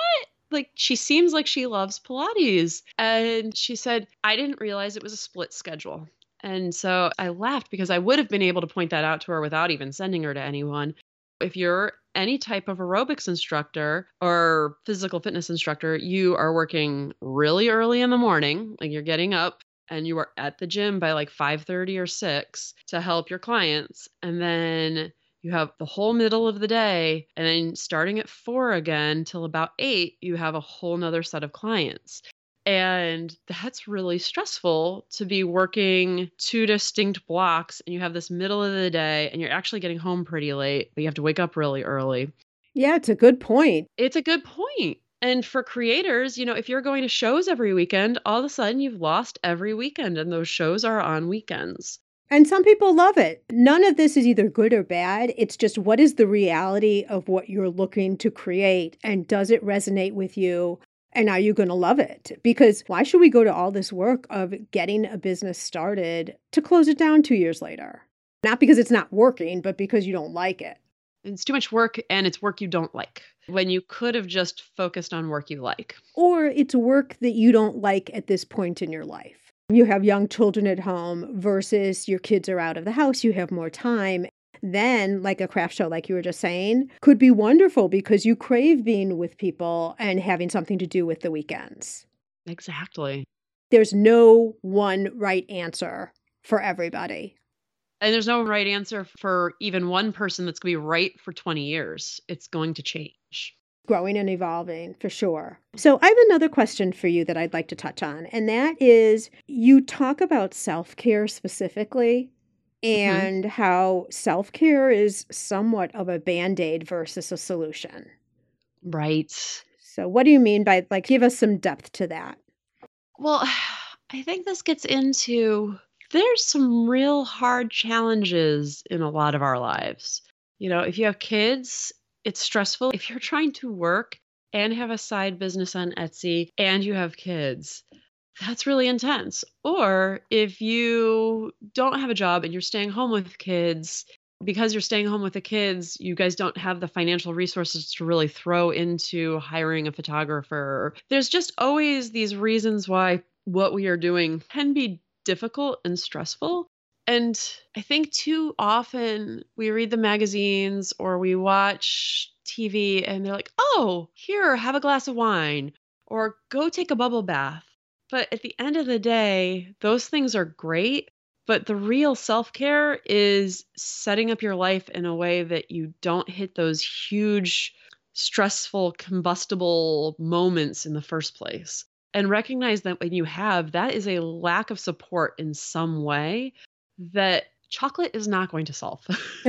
Like, she seems like she loves Pilates. And she said, I didn't realize it was a split schedule. And so I laughed because I would have been able to point that out to her without even sending her to anyone. If you're any type of aerobics instructor or physical fitness instructor, you are working really early in the morning, like you're getting up and you are at the gym by like 5:30 or 6 to help your clients and then you have the whole middle of the day and then starting at 4 again till about 8 you have a whole nother set of clients and that's really stressful to be working two distinct blocks and you have this middle of the day and you're actually getting home pretty late, but you have to wake up really early. Yeah, it's a good point. It's a good point. And for creators, you know, if you're going to shows every weekend, all of a sudden you've lost every weekend and those shows are on weekends. And some people love it. None of this is either good or bad. It's just what is the reality of what you're looking to create and does it resonate with you? And are you going to love it? Because why should we go to all this work of getting a business started to close it down two years later? Not because it's not working, but because you don't like it. It's too much work and it's work you don't like when you could have just focused on work you like. Or it's work that you don't like at this point in your life. You have young children at home versus your kids are out of the house, you have more time then like a craft show like you were just saying could be wonderful because you crave being with people and having something to do with the weekends exactly there's no one right answer for everybody and there's no right answer for even one person that's going to be right for 20 years it's going to change growing and evolving for sure. So, I have another question for you that I'd like to touch on, and that is you talk about self care specifically Mm-hmm. and mm-hmm. how self care is somewhat of a band aid versus a solution. Right. So, what do you mean by like, give us some depth to that? Well, I think this gets into there's some real hard challenges in a lot of our lives. You know, if you have kids, it's stressful. If you're trying to work and have a side business on Etsy and you have kids, that's really intense. Or if you don't have a job and you're staying home with kids, because you're staying home with the kids, you guys don't have the financial resources to really throw into hiring a photographer. There's just always these reasons why what we are doing can be difficult and stressful. And I think too often we read the magazines or we watch TV and they're like, oh, here, have a glass of wine or go take a bubble bath but at the end of the day, those things are great. But the real self care is setting up your life in a way that you don't hit those huge, stressful, combustible moments in the first place. And recognize that when you have, that is a lack of support in some way that chocolate is not going to solve.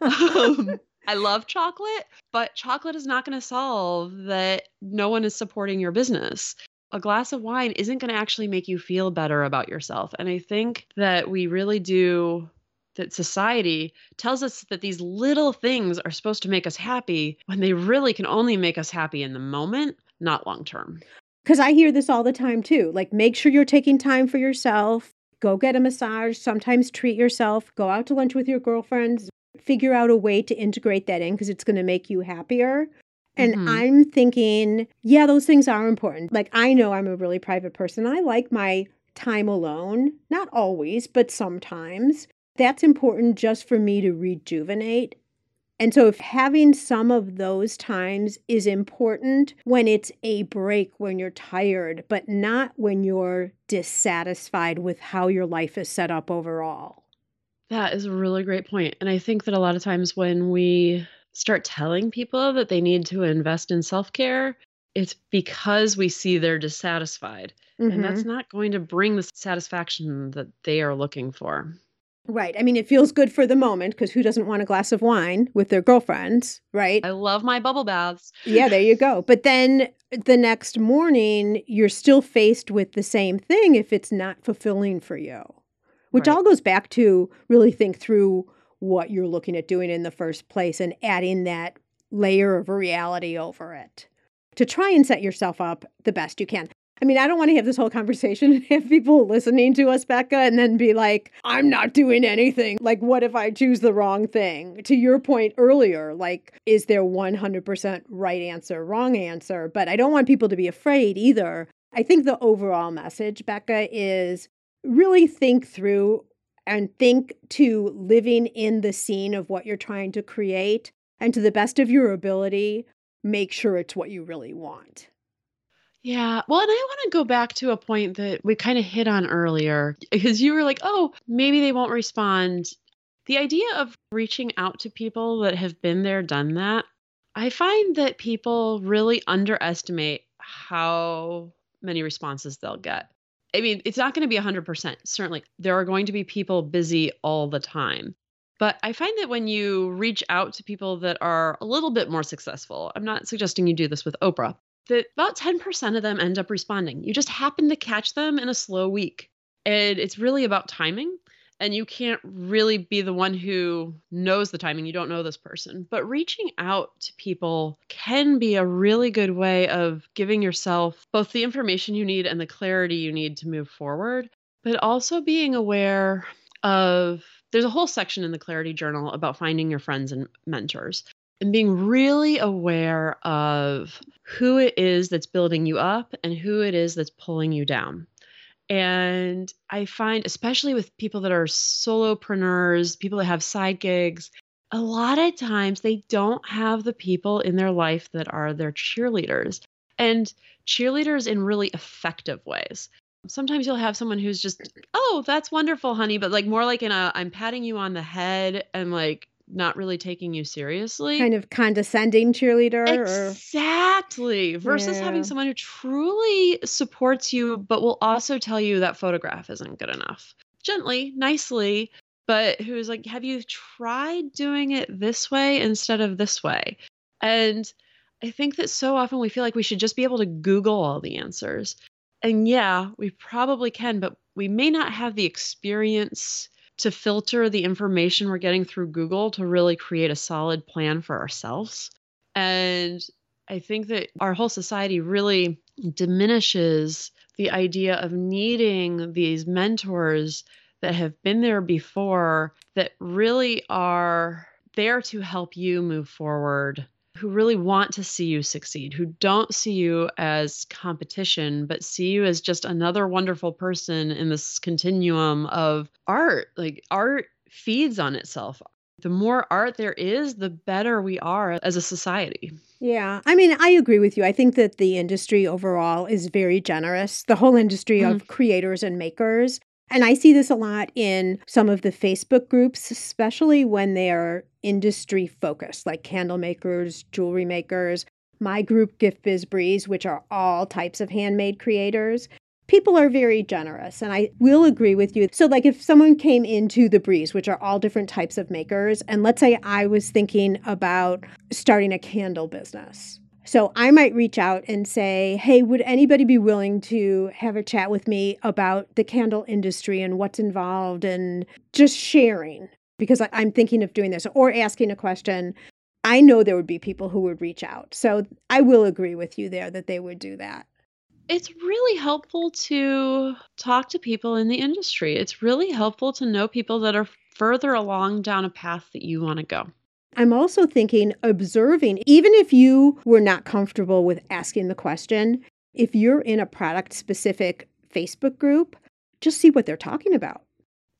um, I love chocolate, but chocolate is not going to solve that no one is supporting your business a glass of wine isn't going to actually make you feel better about yourself. And I think that we really do that society tells us that these little things are supposed to make us happy when they really can only make us happy in the moment, not long term. Because I hear this all the time too. Like, make sure you're taking time for yourself, go get a massage, sometimes treat yourself, go out to lunch with your girlfriends, figure out a way to integrate that in because it's going to make you happier. And mm-hmm. I'm thinking, yeah, those things are important. Like, I know I'm a really private person. I like my time alone, not always, but sometimes. That's important just for me to rejuvenate. And so, if having some of those times is important when it's a break, when you're tired, but not when you're dissatisfied with how your life is set up overall. That is a really great point. And I think that a lot of times when we start telling people that they need to invest in self care, it's because we see they're dissatisfied. Mm-hmm. And that's mm-hmm. not going to bring the satisfaction that they are looking for. Right. I mean, it feels good for the moment because who doesn't want a glass of wine with their girlfriends, right? I love my bubble baths. yeah, there you go. But then the next morning, you're still faced with the same thing if it's not fulfilling for you, which right. all goes back to really think through what you're looking at doing in the first place and adding that layer of reality over it to try and set yourself up the best you can. I mean, I don't want to have this whole conversation and have people listening to us, Becca, and then be like, I'm not doing anything. Like, what if I choose the wrong thing? To your point earlier, like, is there 100% right answer, wrong answer? But I don't want people to be afraid either. I think the overall message, Becca, is really think through and think to living in the scene of what you're trying to create and to the best of your ability, make sure it's what you really want. Yeah. Well, and I want to go back to a point that we kind of hit on earlier because you were like, oh, maybe they won't respond. The idea of reaching out to people that have been there, done that, I find that people really underestimate how many responses they'll get. I mean, it's not going to be 100%. Certainly, there are going to be people busy all the time. But I find that when you reach out to people that are a little bit more successful, I'm not suggesting you do this with Oprah, that about 10% of them end up responding. You just happen to catch them in a slow week. And it's really about timing. And you can't really be the one who knows the timing. You don't know this person. But reaching out to people can be a really good way of giving yourself both the information you need and the clarity you need to move forward, but also being aware of there's a whole section in the Clarity Journal about finding your friends and mentors and being really aware of who it is that's building you up and who it is that's pulling you down. And I find, especially with people that are solopreneurs, people that have side gigs, a lot of times they don't have the people in their life that are their cheerleaders and cheerleaders in really effective ways. Sometimes you'll have someone who's just, oh, that's wonderful, honey, but like more like in a, I'm patting you on the head and like not really taking you seriously. Kind of condescending cheerleader. Exactly. Or... Versus yeah. having someone who truly supports you, but will also tell you that photograph isn't good enough. Gently, nicely, but who's like, have you tried doing it this way instead of this way? And I think that so often we feel like we should just be able to Google all the answers. And yeah, we probably can, but we may not have the experience to filter the information we're getting through Google to really create a solid plan for ourselves. And I think that our whole society really diminishes the idea of needing these mentors that have been there before that really are there to help you move forward who really want to see you succeed, who don't see you as competition, but see you as just another wonderful person in this continuum of art. Like art feeds on itself. The more art there is, the better we are as a society. Yeah. I mean, I agree with you. I think that the industry overall is very generous. The whole industry mm-hmm. of creators and makers and I see this a lot in some of the Facebook groups, especially when they are industry focused, like candle makers, jewelry makers, my group Gift Biz Breeze, which are all types of handmade creators. People are very generous, and I will agree with you. So, like, if someone came into the Breeze, which are all different types of makers, and let's say I was thinking about starting a candle business, so I might reach out and say, hey, would anybody be willing to have a chat with me about the candle industry and what's involved and just sharing? Because I'm thinking of doing this or asking a question. I know there would be people who would reach out. So I will agree with you there that they would do that. It's really helpful to talk to people in the industry. It's really helpful to know people that are further along down a path that you want to go. I'm also thinking observing, even if you were not comfortable with asking the question, if you're in a product specific Facebook group, just see what they're talking about.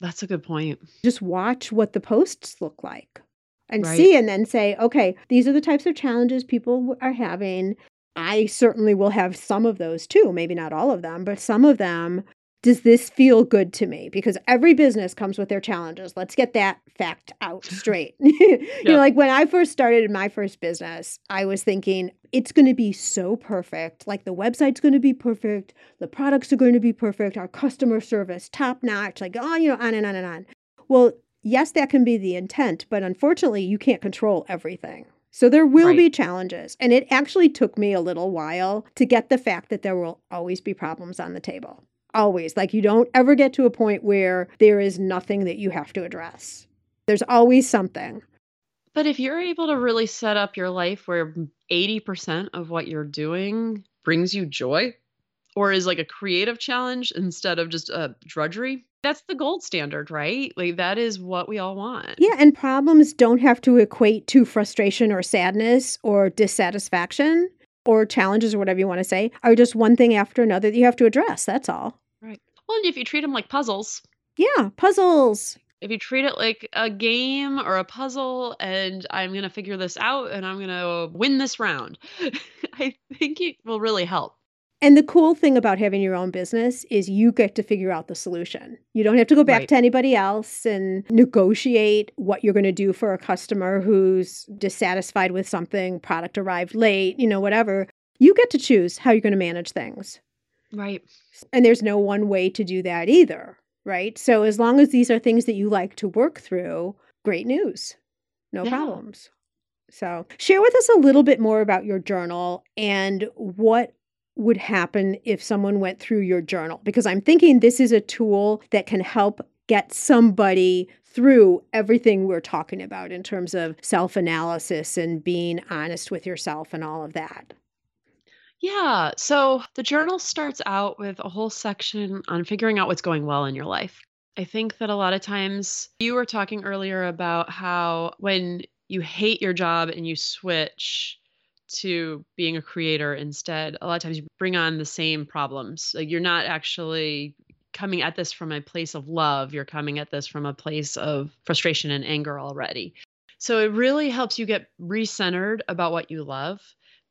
That's a good point. Just watch what the posts look like and right. see, and then say, okay, these are the types of challenges people are having. I certainly will have some of those too, maybe not all of them, but some of them does this feel good to me? Because every business comes with their challenges. Let's get that fact out straight. you know, like when I first started my first business, I was thinking it's going to be so perfect. Like the website's going to be perfect, the products are going to be perfect, our customer service top notch, like oh, you know, on and on and on. Well, yes, that can be the intent, but unfortunately, you can't control everything. So there will right. be challenges. And it actually took me a little while to get the fact that there will always be problems on the table. Always. Like you don't ever get to a point where there is nothing that you have to address. There's always something. But if you're able to really set up your life where 80% of what you're doing brings you joy, or is like a creative challenge instead of just a drudgery, that's the gold standard, right? Like that is what we all want. Yeah, and problems don't have to equate to frustration or sadness or dissatisfaction or challenges or whatever you want to say are just one thing after another that you have to address. That's all. Right. Well, and if you treat them like puzzles, Yeah, puzzles. if you treat it like a game or a puzzle and I'm going to figure this out and I'm going to win this round, I think it will really help. And the cool thing about having your own business is you get to figure out the solution. You don't have to go back Right. to anybody else and negotiate what you're going to do for a customer who's dissatisfied with something, product arrived late, you know, whatever. You get to choose how you're going to manage things. Right. And there's no one way to do that either, right? So as long as these are things that you like to work through, great news. No Yeah. problems. So, share with us a little bit more about your journal and what would happen if someone went through your journal because I'm thinking this is a tool that can help get somebody through everything we're talking about in terms of self-analysis and being honest with yourself and all of that. Yeah. So the journal starts out with a whole section on figuring out what's going well in your life. I think that a lot of times you were talking earlier about how when you hate your job and you switch to being a creator instead, a lot of times you bring on the same problems. Like you're not actually coming at this from a place of love, you're coming at this from a place of frustration and anger already. So it really helps you get recentered about what you love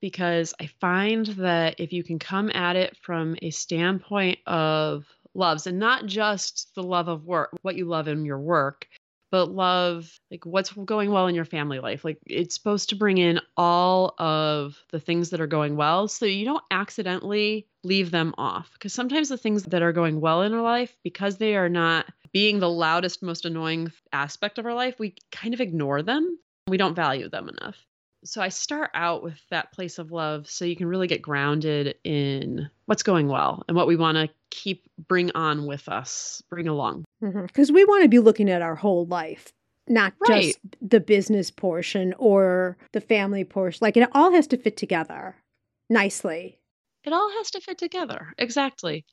because I find that if you can come at it from a standpoint of loves and not just the love of work, what you love in your work, but love like what's going well in your family life. Like it's supposed to bring in all of the things that are going well so you don't accidentally leave them off. Because sometimes the things that are going well in our life, because they are not being the loudest, most annoying aspect of our life, we kind of ignore them. We don't value them enough so I start out with that place of love so you can really get grounded in what's going well and what we want to keep bring on with us, bring along. Mm-hmm, because we want to be looking at our whole life, not Right. just the business portion or the family portion. Like it all has to fit together nicely. It all has to fit together. Exactly.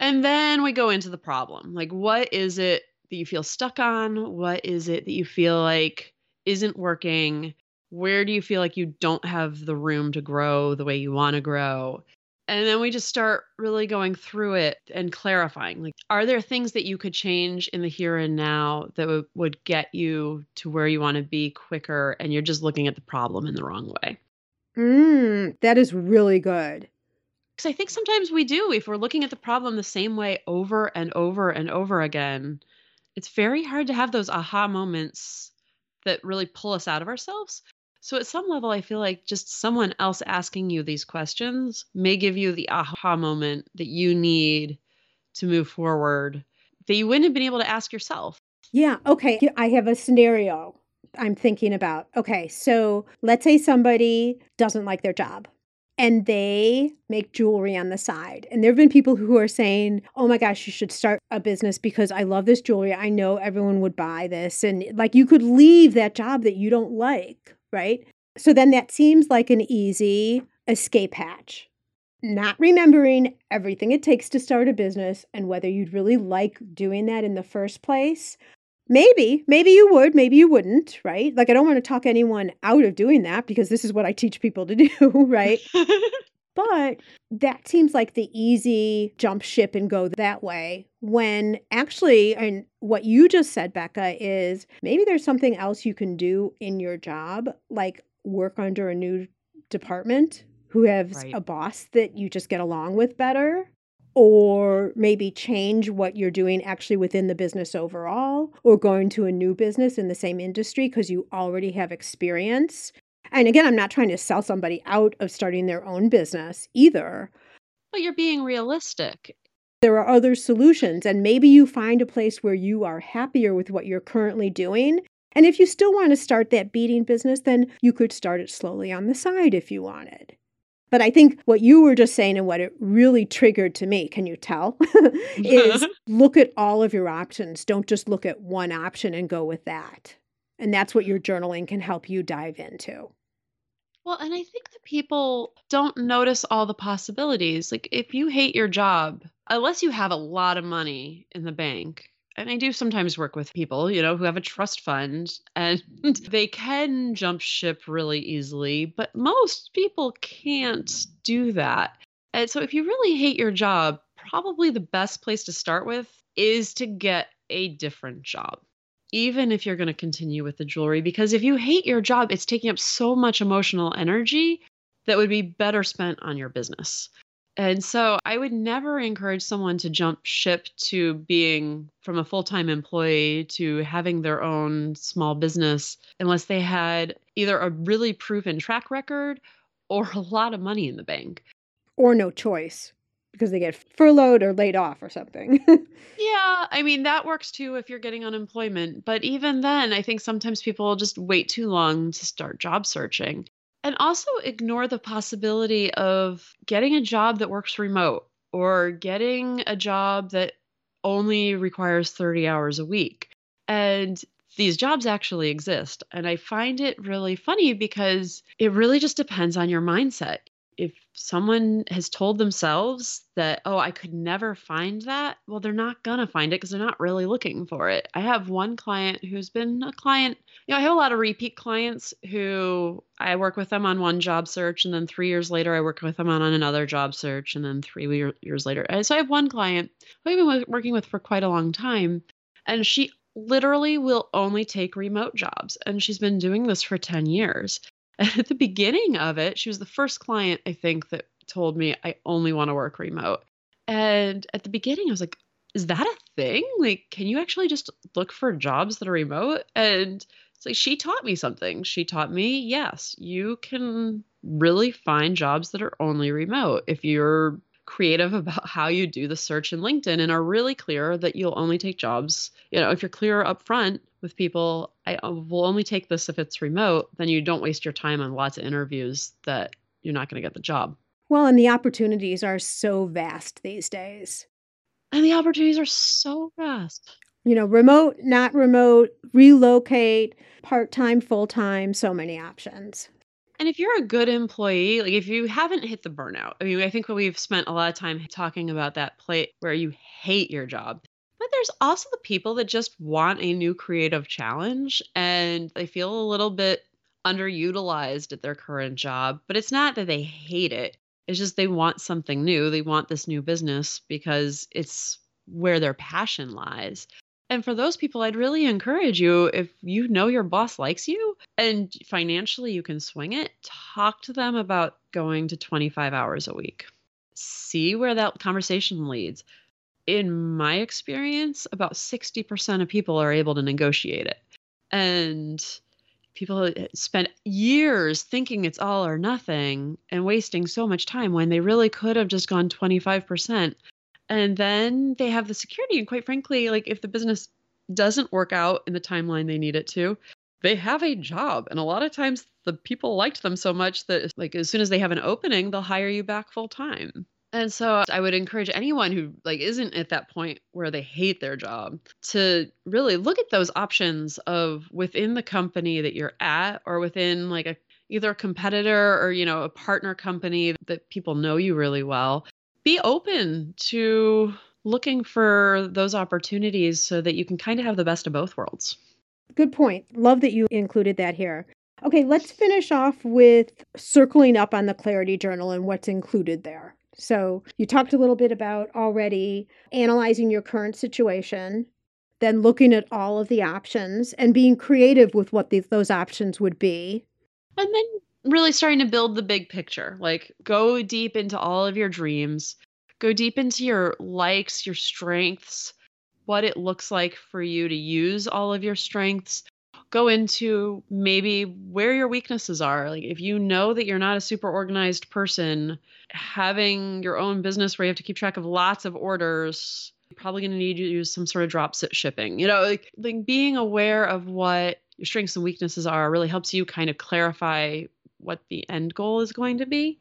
And then we go into the problem. Like what is it that you feel stuck on? What is it that you feel like isn't working? Where do you feel like you don't have the room to grow the way you want to grow? And then we just start really going through it and clarifying like, are there things that you could change in the here and now that would, would get you to where you want to be quicker? And you're just looking at the problem in the wrong way. Mm, that is really good. Because I think sometimes we do. If we're looking at the problem the same way over and over and over again, it's very hard to have those aha moments that really pull us out of ourselves. So, at some level, I feel like just someone else asking you these questions may give you the aha moment that you need to move forward that you wouldn't have been able to ask yourself. Yeah. Okay. I have a scenario I'm thinking about. Okay. So let's say somebody doesn't like their job and they make jewelry on the side. And there have been people who are saying, oh my gosh, you should start a business because I love this jewelry. I know everyone would buy this. And like you could leave that job that you don't like, right? So then that seems like an easy escape hatch. Not remembering everything it takes to start a business and whether you'd really like doing that in the first place. Maybe, maybe you would, maybe you wouldn't, right? Like, I don't want to talk anyone out of doing that because this is what I teach people to do, right? But that seems like the easy jump ship and go that way. When actually, and what you just said, Becca, is maybe there's something else you can do in your job, like work under a new department who has Right. a boss that you just get along with better. Or maybe change what you're doing actually within the business overall, or going to a new business in the same industry because you already have experience. And again, I'm not trying to sell somebody out of starting their own business either. but you're being realistic. There are other solutions, and maybe you find a place where you are happier with what you're currently doing. And if you still want to start that beading business, then you could start it slowly on the side if you wanted. But I think what you were just saying and what it really triggered to me, can you tell? is look at all of your options. Don't just look at one option and go with that. And that's what your journaling can help you dive into. Well, and I think that people don't notice all the possibilities. Like, if you hate your job, unless you have a lot of money in the bank, and I do sometimes work with people, you know, who have a trust fund and they can jump ship really easily, but most people can't do that. And so if you really hate your job, probably the best place to start with is to get a different job. Even if you're going to continue with the jewelry, because if you hate your job, it's taking up so much emotional energy that would be better spent on your business. And so I would never encourage someone to jump ship to being from a full time employee to having their own small business unless they had either a really proven track record or a lot of money in the bank. Or no choice because they get furloughed or laid off or something. yeah, I mean, that works too if you're getting unemployment. But even then, I think sometimes people just wait too long to start job searching and also ignore the possibility of getting a job that works remote or getting a job that only requires 30 hours a week. And these jobs actually exist. And I find it really funny because it really just depends on your mindset if someone has told themselves that, oh, I could never find that, well, they're not going to find it because they're not really looking for it. I have one client who's been a client, you know, I have a lot of repeat clients who I work with them on one job search, and then three years later, I work with them on another job search, and then three years later. So I have one client who I've been working with for quite a long time, and she literally will only take remote jobs. And she's been doing this for 10 years. at the beginning of it, she was the first client I think that told me I only want to work remote. And at the beginning, I was like, is that a thing? Like, can you actually just look for jobs that are remote? And it's like she taught me something. She taught me, yes, you can really find jobs that are only remote if you're creative about how you do the search in LinkedIn and are really clear that you'll only take jobs. You know, if you're clear up front with people, I uh, will only take this if it's remote, then you don't waste your time on lots of interviews that you're not going to get the job. Well, and the opportunities are so vast these days. And the opportunities are so vast. You know, remote, not remote, relocate, part time, full time, so many options. And if you're a good employee, like if you haven't hit the burnout, I mean, I think we've spent a lot of time talking about that plate where you hate your job. But there's also the people that just want a new creative challenge and they feel a little bit underutilized at their current job. But it's not that they hate it, it's just they want something new. They want this new business because it's where their passion lies. And for those people, I'd really encourage you if you know your boss likes you and financially you can swing it, talk to them about going to 25 hours a week. See where that conversation leads. In my experience, about 60% of people are able to negotiate it. And people spend years thinking it's all or nothing and wasting so much time when they really could have just gone 25% and then they have the security and quite frankly like if the business doesn't work out in the timeline they need it to they have a job. And a lot of times the people liked them so much that like as soon as they have an opening they'll hire you back full time and so i would encourage anyone who like isn't at that point where they hate their job to really look at those options of within the company that you're at or within like a either a competitor or you know a partner company that people know you really well be open to looking for those opportunities so that you can kind of have the best of both worlds. Good point. Love that you included that here. Okay, let's finish off with circling up on the Clarity Journal and what's included there. So, you talked a little bit about already analyzing your current situation, then looking at all of the options and being creative with what the, those options would be. And then really starting to build the big picture. Like go deep into all of your dreams, go deep into your likes, your strengths, what it looks like for you to use all of your strengths. Go into maybe where your weaknesses are. Like if you know that you're not a super organized person, having your own business where you have to keep track of lots of orders, you're probably going to need to use some sort of drop shipping. You know, like, like being aware of what your strengths and weaknesses are really helps you kind of clarify what the end goal is going to be.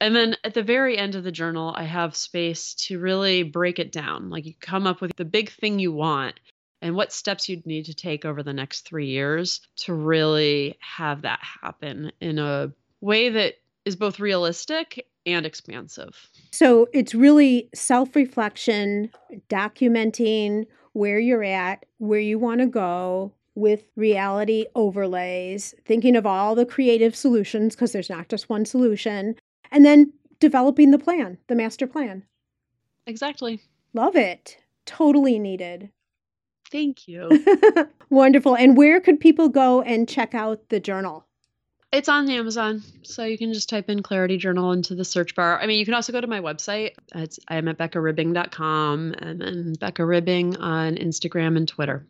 And then at the very end of the journal, I have space to really break it down. Like you come up with the big thing you want and what steps you'd need to take over the next three years to really have that happen in a way that is both realistic and expansive. So it's really self reflection, documenting where you're at, where you want to go with reality overlays, thinking of all the creative solutions because there's not just one solution, and then developing the plan, the master plan. Exactly. Love it. Totally needed. Thank you. Wonderful. And where could people go and check out the journal? It's on Amazon, so you can just type in Clarity Journal into the search bar. I mean, you can also go to my website. It's I am at beccaribbing.com and then Becca Ribbing on Instagram and Twitter.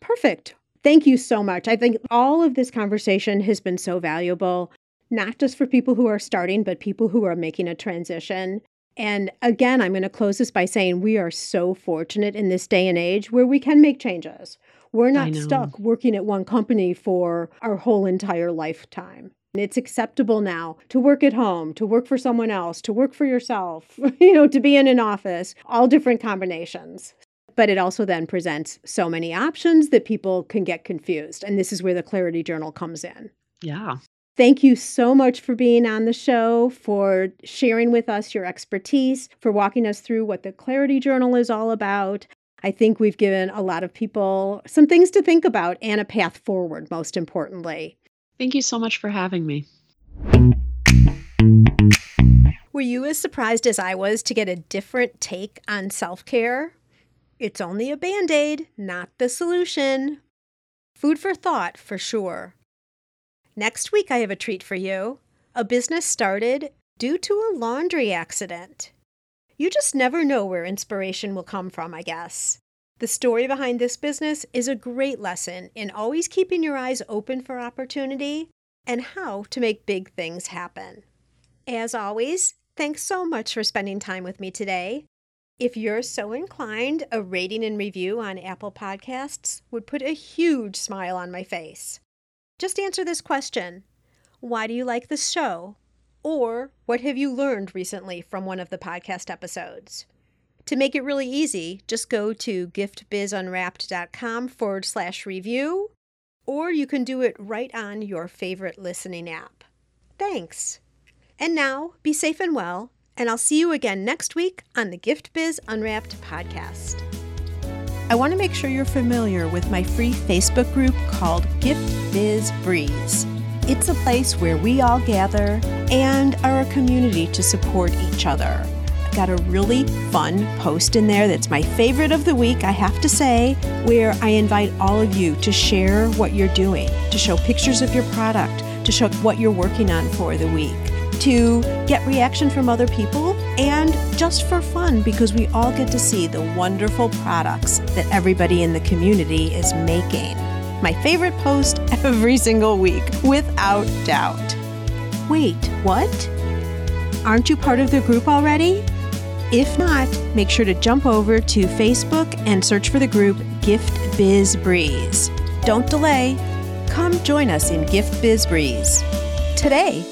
Perfect. Thank you so much. I think all of this conversation has been so valuable, not just for people who are starting, but people who are making a transition. And again, I'm going to close this by saying we are so fortunate in this day and age where we can make changes. We're not stuck working at one company for our whole entire lifetime. It's acceptable now to work at home, to work for someone else, to work for yourself, you know, to be in an office, all different combinations. But it also then presents so many options that people can get confused. And this is where the Clarity Journal comes in. Yeah. Thank you so much for being on the show, for sharing with us your expertise, for walking us through what the Clarity Journal is all about. I think we've given a lot of people some things to think about and a path forward, most importantly. Thank you so much for having me. Were you as surprised as I was to get a different take on self care? It's only a band aid, not the solution. Food for thought, for sure. Next week, I have a treat for you. A business started due to a laundry accident. You just never know where inspiration will come from, I guess. The story behind this business is a great lesson in always keeping your eyes open for opportunity and how to make big things happen. As always, thanks so much for spending time with me today. If you're so inclined, a rating and review on Apple Podcasts would put a huge smile on my face. Just answer this question Why do you like the show? Or what have you learned recently from one of the podcast episodes? To make it really easy, just go to giftbizunwrapped.com forward slash review, or you can do it right on your favorite listening app. Thanks. And now, be safe and well, and I'll see you again next week on the Gift Biz Unwrapped podcast. I want to make sure you're familiar with my free Facebook group called Gift Biz Breeze. It's a place where we all gather and are a community to support each other. I've got a really fun post in there that's my favorite of the week, I have to say, where I invite all of you to share what you're doing, to show pictures of your product, to show what you're working on for the week, to get reaction from other people, and just for fun because we all get to see the wonderful products that everybody in the community is making my favorite post every single week, without doubt. Wait, what? Aren't you part of the group already? If not, make sure to jump over to Facebook and search for the group Gift Biz Breeze. Don't delay. Come join us in Gift Biz Breeze. Today,